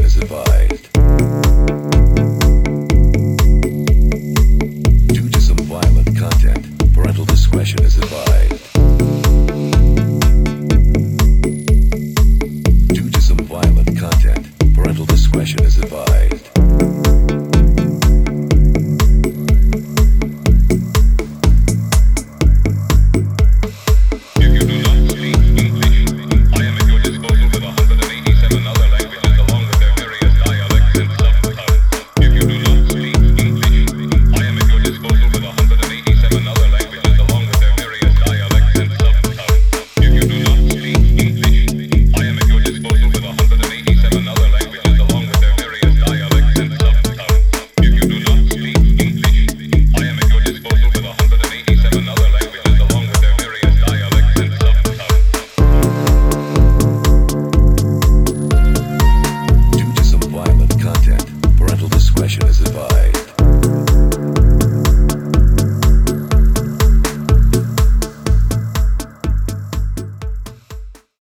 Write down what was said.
Has survived.